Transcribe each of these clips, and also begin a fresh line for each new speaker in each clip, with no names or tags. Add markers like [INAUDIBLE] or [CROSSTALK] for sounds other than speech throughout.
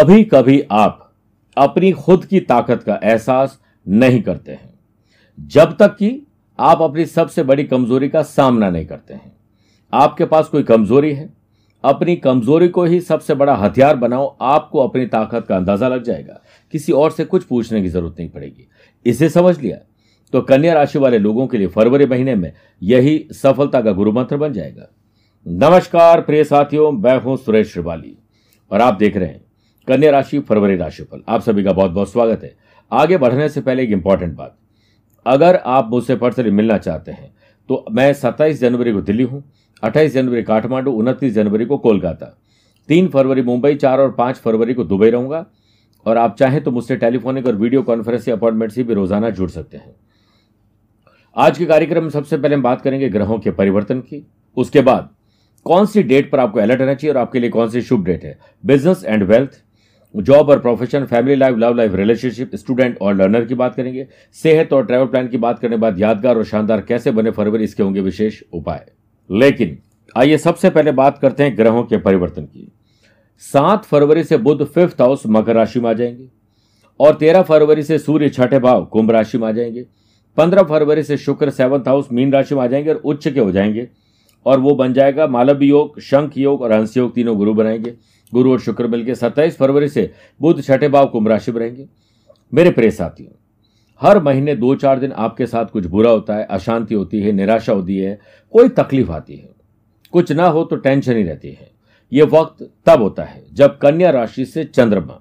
कभी कभी आप अपनी खुद की ताकत का एहसास नहीं करते हैं। जब तक कि आप अपनी सबसे बड़ी कमज़ोरी का सामना नहीं करते हैं। आपके पास कोई कमज़ोरी है, अपनी कमज़ोरी को ही सबसे बड़ा हथियार बनाओ, आपको अपनी ताकत का अंदाज़ा लग जाएगा। किसी और से कुछ पूछने की ज़रूरत नहीं पड़ेगी। इसे समझ लिया? तो कन्या राशि वाले लोगों के लिए फरवरी महीने में यही सफलता का गुरु मंत्र बन जाएगा। नमस्कार प्रिय साथियों, मैं हूँ सुरेश श्रिवाली और आप देख रहे हैं कन्या राशि, फरवरी राशिफल आप सभी का बहुत बहुत स्वागत है। आगे बढ़ने से पहले एक इंपॉर्टेंट बात। अगर आप मुझसे पर्सनली मिलना चाहते हैं तो मैं 27 जनवरी को दिल्ली हूँ 28 जनवरी काठमांडू, उनतीस जनवरी को कोलकाता। तीन फरवरी मुंबई, चार और पाँच फरवरी को दुबई रहूँगा। और आप चाहें तो मुझसे टेलीफोनिक और वीडियो कॉन्फ्रेंस अपॉइंटमेंट से भी रोज़ाना जुड़ सकते हैं। आज के कार्यक्रम में सबसे पहले हम बात करेंगे ग्रहों के परिवर्तन की। उसके बाद, कौन सी डेट पर आपको अलर्ट रहना चाहिए और आपके लिए कौन सी शुभ डेट है? बिज़नेस एंड वेल्थ जॉब और profession family life love life relationship student और लर्नर की बात करेंगे। सेहत और ट्रैवल प्लान की बात करने के बाद यादगार और शानदार कैसे बने फरवरी, इसके होंगे विशेष उपाय। लेकिन आइए सबसे पहले बात करते हैं ग्रहों के परिवर्तन की। सात फरवरी से बुध फिफ्थ हाउस मकर राशि में आ जाएँगे और तेरह फरवरी से सूर्य छठे भाव कुंभ राशि में आ जाएँगे। पंद्रह फरवरी से शुक्र सेवंथ हाउस मीन राशि में आ जाएँगे और उच्च के हो जाएँगे और वो बन जाएगा मालव योग, शंख योग और हंस योग तीनों गुरु बनाएँगे। गुरु और शुक्र मिलकर सत्ताईस फरवरी से बुध छठे भाव कुंभ राशि में रहेंगे। मेरे प्रिय साथियों, हर महीने दो चार दिन आपके साथ कुछ बुरा होता है, अशांति होती है, निराशा होती है, कोई तकलीफ़ आती है। कुछ ना हो तो टेंशन ही रहती है। यह वक्त तब होता है जब कन्या राशि से चंद्रमा,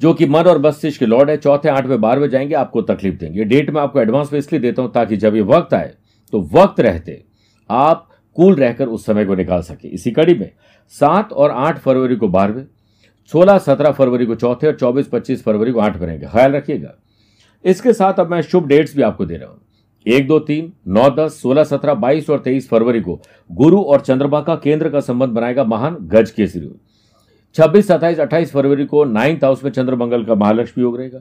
जो कि मन और मस्तिष्क के लॉर्ड है, चौथे, आठवें, बारहवें जाएँगे, आपको तकलीफ़ देंगे। डेट में आपको एडवांस में इसलिए देता हूँ ताकि जब ये वक्त आए तो वक्त रहते, आप कूल रहकर उस समय को निकाल सके। इसी कड़ी में सात और आठ फरवरी को बारहवें, सोलह, सत्रह फरवरी को चौथे और चौबीस, पच्चीस फरवरी को आठ बनेंगे ख्याल रखिएगा। इसके साथ अब मैं शुभ डेट्स भी आपको दे रहा हूँ। एक, दो, तीन, नौ, दस, सोलह, सत्रह, बाईस और तेईस फरवरी को गुरु और चंद्रमा का केंद्र का संबंध बनाएगा महान गज केसरी। छब्बीस, सत्ताईस, अट्ठाईस फरवरी को नाइन्थ हाउस में चंद्रमंगल का महालक्ष्मी योग रहेगा।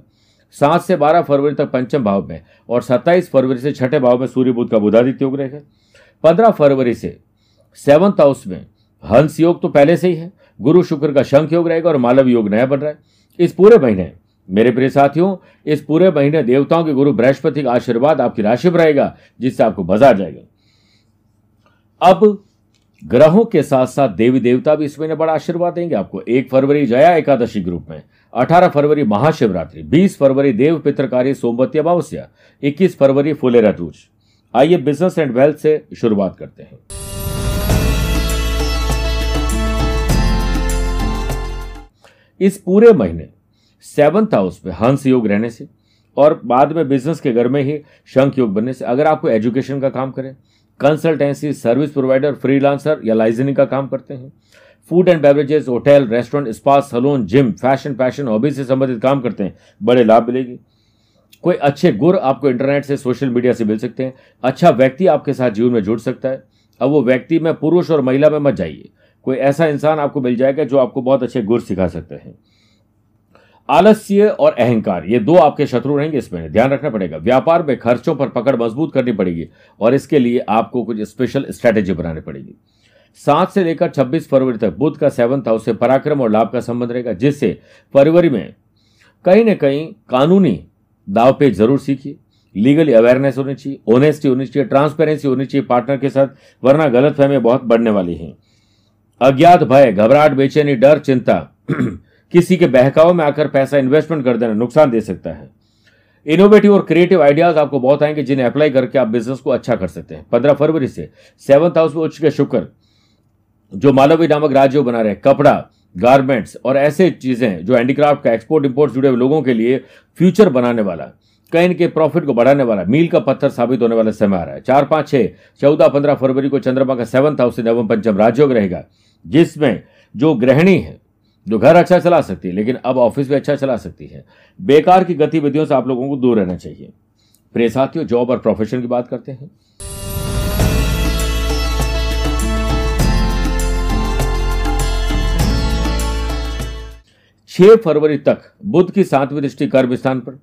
सात से बारह फरवरी तक पंचम भाव में और सत्ताईस फरवरी से छठे भाव में सूर्य बुद्ध का बुधादित्य योग रहेगा। पंद्रह फरवरी से सेवंथ हाउस में हंस योग तो पहले से ही है। गुरु शुक्र का शंख योग रहेगा और मालव योग नया बन रहा है। इस पूरे महीने, मेरे प्रिय साथियों, इस पूरे महीने देवताओं के गुरु बृहस्पति का आशीर्वाद आपकी राशि पर रहेगा जिससे आपको मज़ा आ जाएगा। अब ग्रहों के साथ साथ देवी देवता भी इस महीने बड़ा आशीर्वाद देंगे। आपको एक फरवरी जया एकादशी ग्रुप में, अठारह फरवरी महाशिवरात्रि, बीस फरवरी देव पित्रकारी सोमवती अमावस्या, इक्कीस फरवरी फुलेरा टूच आइए बिज़नेस एंड वेल्थ से शुरुआत करते हैं। इस पूरे महीने सेवंथ हाउस में हंस योग रहने से और बाद में बिज़नेस के घर में ही शंख योग बनने से अगर आपको एजुकेशन का काम करें कंसल्टेंसी सर्विस प्रोवाइडर फ्रीलांसर या लाइजनिंग का काम करते हैं food and beverages hotel restaurant spa salon gym fashion fashion hobby से संबंधित काम करते हैं, बड़े लाभ मिलेगी। कोई अच्छे गुर आपको इंटरनेट से, सोशल मीडिया से मिल सकते हैं। अच्छा व्यक्ति आपके साथ जीवन में जुड़ सकता है। अब वो व्यक्ति में, पुरुष और महिला में मत जाइए। कोई ऐसा इंसान आपको मिल जाएगा जो आपको बहुत अच्छे गुर सिखा सकते हैं। आलस्य और अहंकार, ये दो आपके शत्रु रहेंगे इसमें ध्यान रखना पड़ेगा। व्यापार में खर्चों पर पकड़ मज़बूत करनी पड़ेगी और इसके लिए आपको कुछ स्पेशल स्ट्रैटेजी बनानी पड़ेगी। सात से लेकर छब्बीस फरवरी तक बुद्ध का सेवंथ हाउस से पराक्रम और लाभ का संबंध रहेगा, जिससे फरवरी में कहीं ना कहीं कानूनी दाव पे ज़रूर सीखिए। लीगली अवेयरनेस होनी चाहिए ऑनेस्टी होनी चाहिए ट्रांसपेरेंसी होनी चाहिए पार्टनर के साथ, वरना गलत फहमी बहुत बढ़ने वाली है। अज्ञात भय, घबराहट, बेचैनी, डर, चिंता। [CLEARS THROAT] किसी के बहकाव में आकर पैसा इन्वेस्टमेंट कर देना नुकसान दे सकता है। इनोवेटिव और क्रिएटिव आइडियाज़ आपको बहुत आएँगे जिन्हें अप्लाई करके आप बिज़नेस को अच्छा कर सकते हैं। पंद्रह फरवरी से सेवंथ हाउस में उच्च के शुक्र, जो मालवी नामक राज्य बना रहे कपड़ा गारमेंट्स और ऐसे चीज़ें जो हैंडीक्राफ्ट का एक्सपोर्ट इंपोर्ट जुड़े हुए लोगों के लिए फ्यूचर बनाने वाला, कहीं इनके प्रॉफिट को बढ़ाने वाला, मील का पत्थर साबित होने वाला समय आ रहा है। चार, पाँच, छह, चौदह, पंद्रह फरवरी को चंद्रमा का सेवंथ हाउस से नवम पंचम राजयोग रहेगा, जिसमें जो गृहिणी है, जो घर अच्छा चला सकती है, लेकिन अब ऑफ़िस भी अच्छा चला सकती है। बेकार की गतिविधियों से आप लोगों को दूर रहना चाहिए। प्रिय साथियों जॉब और प्रोफेशन की बात करते हैं। छह फरवरी तक बुद्ध की सातवीं दृष्टि कर्म स्थान पर।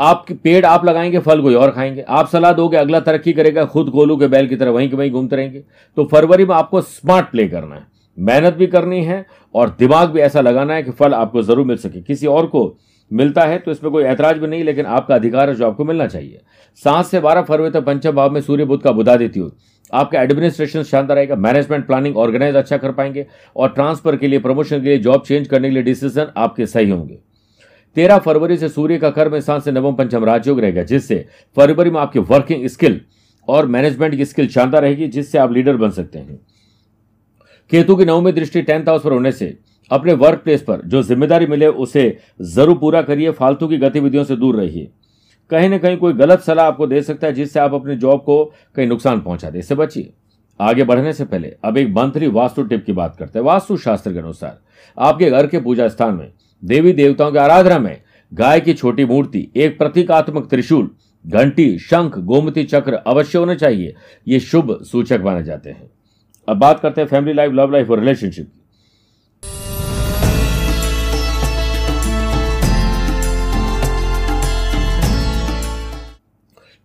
आपके पेड़ आप लगाएँगे, फल कोई और खाएँगे। आप सलाह दोगे, अगला तरक्की करेगा, खुद गोलू के बैल की तरह वहीं के वहीं घूमते रहेंगे। तो फरवरी में आपको स्मार्ट प्ले करना है। मेहनत भी करनी है और दिमाग भी ऐसा लगाना है कि फल आपको ज़रूर मिल सके। किसी और को मिलता है तो इसमें कोई ऐतराज भी नहीं, लेकिन आपका अधिकार है जो आपको मिलना चाहिए। सात से बारह फरवरी तक पंचम भाव में सूर्य बुद्ध का बुधा देती योग आपका एडमिनिस्ट्रेशन शानदार रहेगा मैनेजमेंट प्लानिंग ऑर्गेनाइज अच्छा कर पाएँगे, और ट्रांसफ़र के लिए प्रमोशन के लिए जॉब चेंज करने के लिए डिसीज़न आपके सही होंगे। तेरह फरवरी से सूर्य का कर्म स्थान से नवम पंचम राजयोग रहेगा, जिससे फरवरी में आपकी वर्किंग स्किल और मैनेजमेंट की स्किल शानदार रहेगी, जिससे आप लीडर बन सकते हैं। केतु की नवमी दृष्टि टेंथ हाउस पर होने से, अपने वर्क प्लेस पर जो ज़िम्मेदारी मिले उसे ज़रूर पूरा करिए, फालतू की गतिविधियों से दूर रहिए। कहीं ना कहीं कोई गलत सलाह आपको दे सकता है जिससे आप अपनी जॉब को कहीं नुकसान पहुँचा दे। इससे बचिए। आगे बढ़ने से पहले, अब एक मंत्री वास्तु टिप की बात करते हैं। वास्तु शास्त्र के अनुसार, आपके घर के पूजा स्थान में देवी देवताओं की आराधना में गाय की छोटी मूर्ति, एक प्रतीकात्मक त्रिशूल, घंटी, शंख, गोमती चक्र अवश्य होने चाहिए। ये शुभ सूचक माने जाते हैं। अब बात करते हैं फैमिली लाइफ लव लाइफ और रिलेशनशिप की।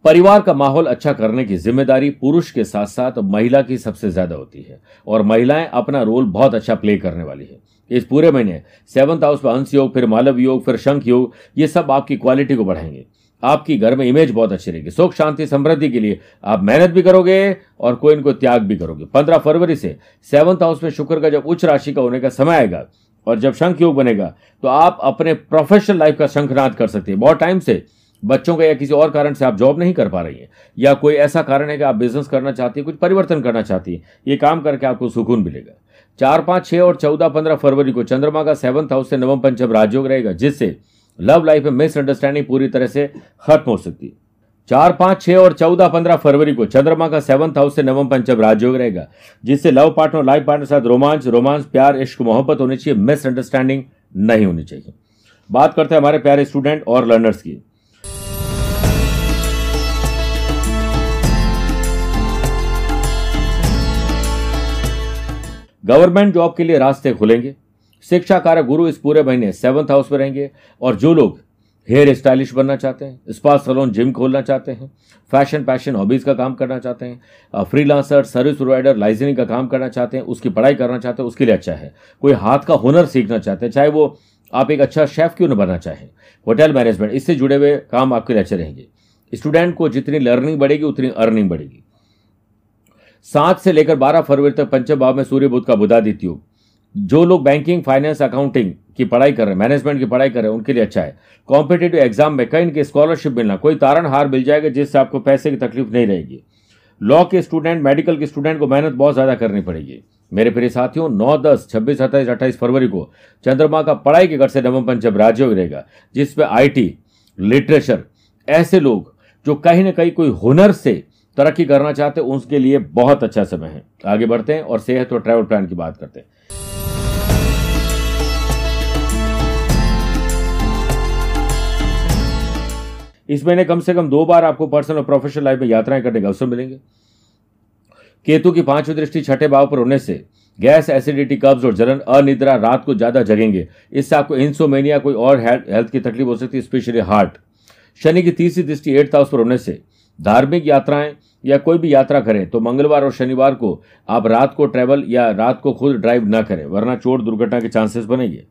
परिवार का माहौल अच्छा करने की ज़िम्मेदारी पुरुष के साथ साथ महिला की सबसे ज़्यादा होती है और महिलाएँ अपना रोल बहुत अच्छा प्ले करने वाली है। इस पूरे महीने सेवंथ हाउस में अंश योग, फिर मालव योग, फिर शंख योग, ये सब आपकी क्वालिटी को बढ़ाएँगे। आपकी घर में इमेज बहुत अच्छी रहेगी। सुख, शांति, समृद्धि के लिए आप मेहनत भी करोगे और कोई इनको त्याग भी करोगे। पंद्रह फरवरी से सेवंथ हाउस में शुक्र का जब उच्च राशि का होने का समय आएगा और जब शंख योग बनेगा तो आप अपने प्रोफेशनल लाइफ का शंखनाद कर सकते हैं। बहुत टाइम से बच्चों का या किसी और कारण से आप जॉब नहीं कर पा रही हैं। या कोई ऐसा कारण है कि आप बिज़नेस करना चाहती है, कुछ परिवर्तन करना चाहती है, ये काम करके आपको सुकून मिलेगा। चार, पाँच, छह और चौदह, पंद्रह फरवरी को चंद्रमा का सेवंथ हाउस से नवम पंचम राजयोग रहेगा, जिससे लव लाइफ में मिसअंडरस्टैंडिंग पूरी तरह से खत्म हो सकती है। चार, पाँच, छह और चौदह, पंद्रह फरवरी को चंद्रमा का सेवंथ हाउस से नवम पंचम राजयोग रहेगा, जिससे लव पार्टनर लाइफ पार्टनर साथ रोमांच रोमांस प्यार, इश्क, मोहब्बत होनी चाहिए मिसअंडरस्टैंडिंग नहीं होनी चाहिए। बात करते हैं हमारे प्यारे स्टूडेंट और लर्नर्स की। गवर्नमेंट जॉब के लिए रास्ते खुलेंगे। शिक्षा कार्य गुरु इस पूरे महीने सेवंथ हाउस में रहेंगे और जो लोग हेयर स्टाइलिश बनना चाहते हैं स्पा सलोन जिम खोलना चाहते हैं फ़ैशन पैशन हॉबीज का काम करना चाहते हैं फ्रीलांसर सर्विस प्रोवाइडर लाइजनिंग का काम करना चाहते हैं, उसकी पढ़ाई करना चाहते हैं, उसके लिए अच्छा है। कोई हाथ का हुनर सीखना चाहते हैं, चाहे वो आप एक अच्छा शेफ क्यों न बनना चाहें होटल मैनेजमेंट इससे जुड़े हुए काम आपके लिए अच्छे रहेंगे। स्टूडेंट को जितनी लर्निंग बढ़ेगी, उतनी अर्निंग बढ़ेगी। सात से लेकर बारह फरवरी तक पंचम भाव में सूर्य बुद्ध का बुधादित्य योग। जो लोग बैंकिंग फाइनेंस अकाउंटिंग की पढ़ाई कर रहे हैं मैनेजमेंट की पढ़ाई कर रहे हैं, उनके लिए अच्छा है। कॉम्पिटेटिव एग्ज़ाम में कहीं इनकी स्कॉलरशिप मिलना, कोई तारण हार मिल जाएगा जिससे आपको पैसे की तकलीफ़ नहीं रहेगी। लॉ के स्टूडेंट मेडिकल के स्टूडेंट को मेहनत बहुत ज़्यादा करनी पड़ेगी। मेरे प्रिय साथियों, नौ दस, छब्बीस, सत्ताईस, अट्ठाईस फरवरी को चंद्रमा का पढ़ाई के घर से नवम पंचम राज्य रहेगा जिसपे आईटी लिटरेचर ऐसे लोग जो कहीं ना कहीं कोई हुनर से तरक्की करना चाहते हैं उसके लिए बहुत अच्छा समय है। आगे बढ़ते हैं और सेहत और ट्रैवल प्लान की बात करते हैं। इस महीने कम से कम दो बार आपको पर्सनल और प्रोफेशनल लाइफ में यात्राएँ करने का अवसर मिलेंगे। केतु की पांचवी दृष्टि छठे भाव पर होने से गैस एसिडिटी कब्ज और जलन, अनिद्रा रात को ज़्यादा जगेंगे। इससे आपको इंसोमेनिया कोई और हेल्थ की तकलीफ़ हो सकती है स्पेशली हार्ट शनि की तीसरी दृष्टि एट्थ हाउस पर होने से धार्मिक यात्राएँ या कोई भी यात्रा करें तो मंगलवार और शनिवार को आप रात को ट्रैवल या रात को खुद ड्राइव न करें, वरना चोट दुर्घटना के चांसेस बनेंगे।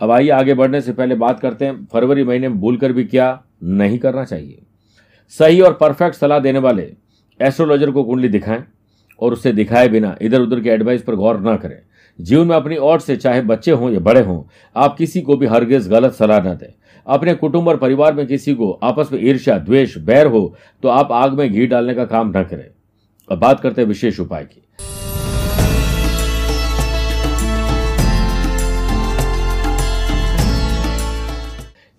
अब आइए आगे बढ़ने से पहले बात करते हैं, फरवरी महीने में भूल कर भी क्या नहीं करना चाहिए। सही और परफेक्ट सलाह देने वाले एस्ट्रोलॉजर को कुंडली दिखाएँ और उससे दिखाए बिना इधर उधर के एडवाइस पर गौर न करें। जीवन में अपनी ओर से चाहे बच्चे हों या बड़े हों, आप किसी को भी हरगिज गलत सलाह न दें। अपने कुटुंब और परिवार में किसी को आपस में ईर्ष्या, द्वेष, बैर हो तो आप आग में घी डालने का काम न करें। अब बात करते हैं विशेष उपाय की।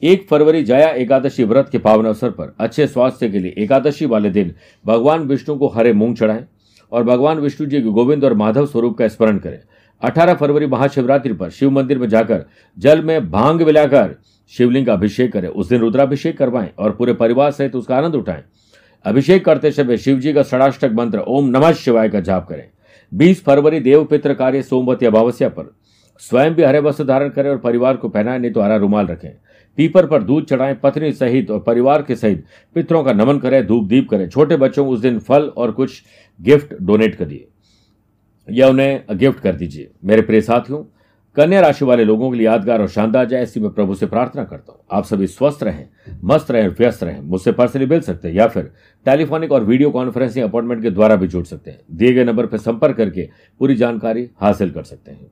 एक फरवरी जया एकादशी व्रत के पावन अवसर पर अच्छे स्वास्थ्य के लिए एकादशी वाले दिन भगवान विष्णु को हरे मूंग चढ़ाएँ और भगवान विष्णु जी के गोविंद और माधव स्वरूप का स्मरण करें। 18 फरवरी महाशिवरात्रि पर शिव मंदिर में जाकर जल में भाँग मिलाकर शिवलिंग का अभिषेक करें। उस दिन रुद्राभिषेक करवाएँ और पूरे परिवार सहित उसका आनंद उठाएँ। अभिषेक करते समय शिव जी का षडाष्टक मंत्र ओम नमः शिवाय का जाप करें। 20 फरवरी देव पित्र कार्य सोमवती अमावस्या पर स्वयं भी हरे वस्त्र धारण करें और परिवार को पहनाएँ, नहीं तो हरा रुमाल रखें। पीपर पर दूध चढ़ाएँ, पत्नी सहित और परिवार के सहित पितरों का नमन करें धूप दीप करें। छोटे बच्चों को उस दिन फल और कुछ गिफ्ट डोनेट करिए या उन्हें गिफ्ट कर दीजिए। मेरे प्रिय साथियों, कन्या राशि वाले लोगों के लिए यादगार और शानदार जाए ऐसी मैं प्रभु से प्रार्थना करता हूँ। आप सभी स्वस्थ रहें, मस्त रहें व्यस्त रहें। मुझसे पर्सनली मिल सकते हैं या फिर टेलीफोनिक और वीडियो कॉन्फ्रेंसिंग अपॉइंटमेंट के द्वारा भी जुड़ सकते हैं। दिए गए नंबर पर संपर्क करके पूरी जानकारी हासिल कर सकते हैं।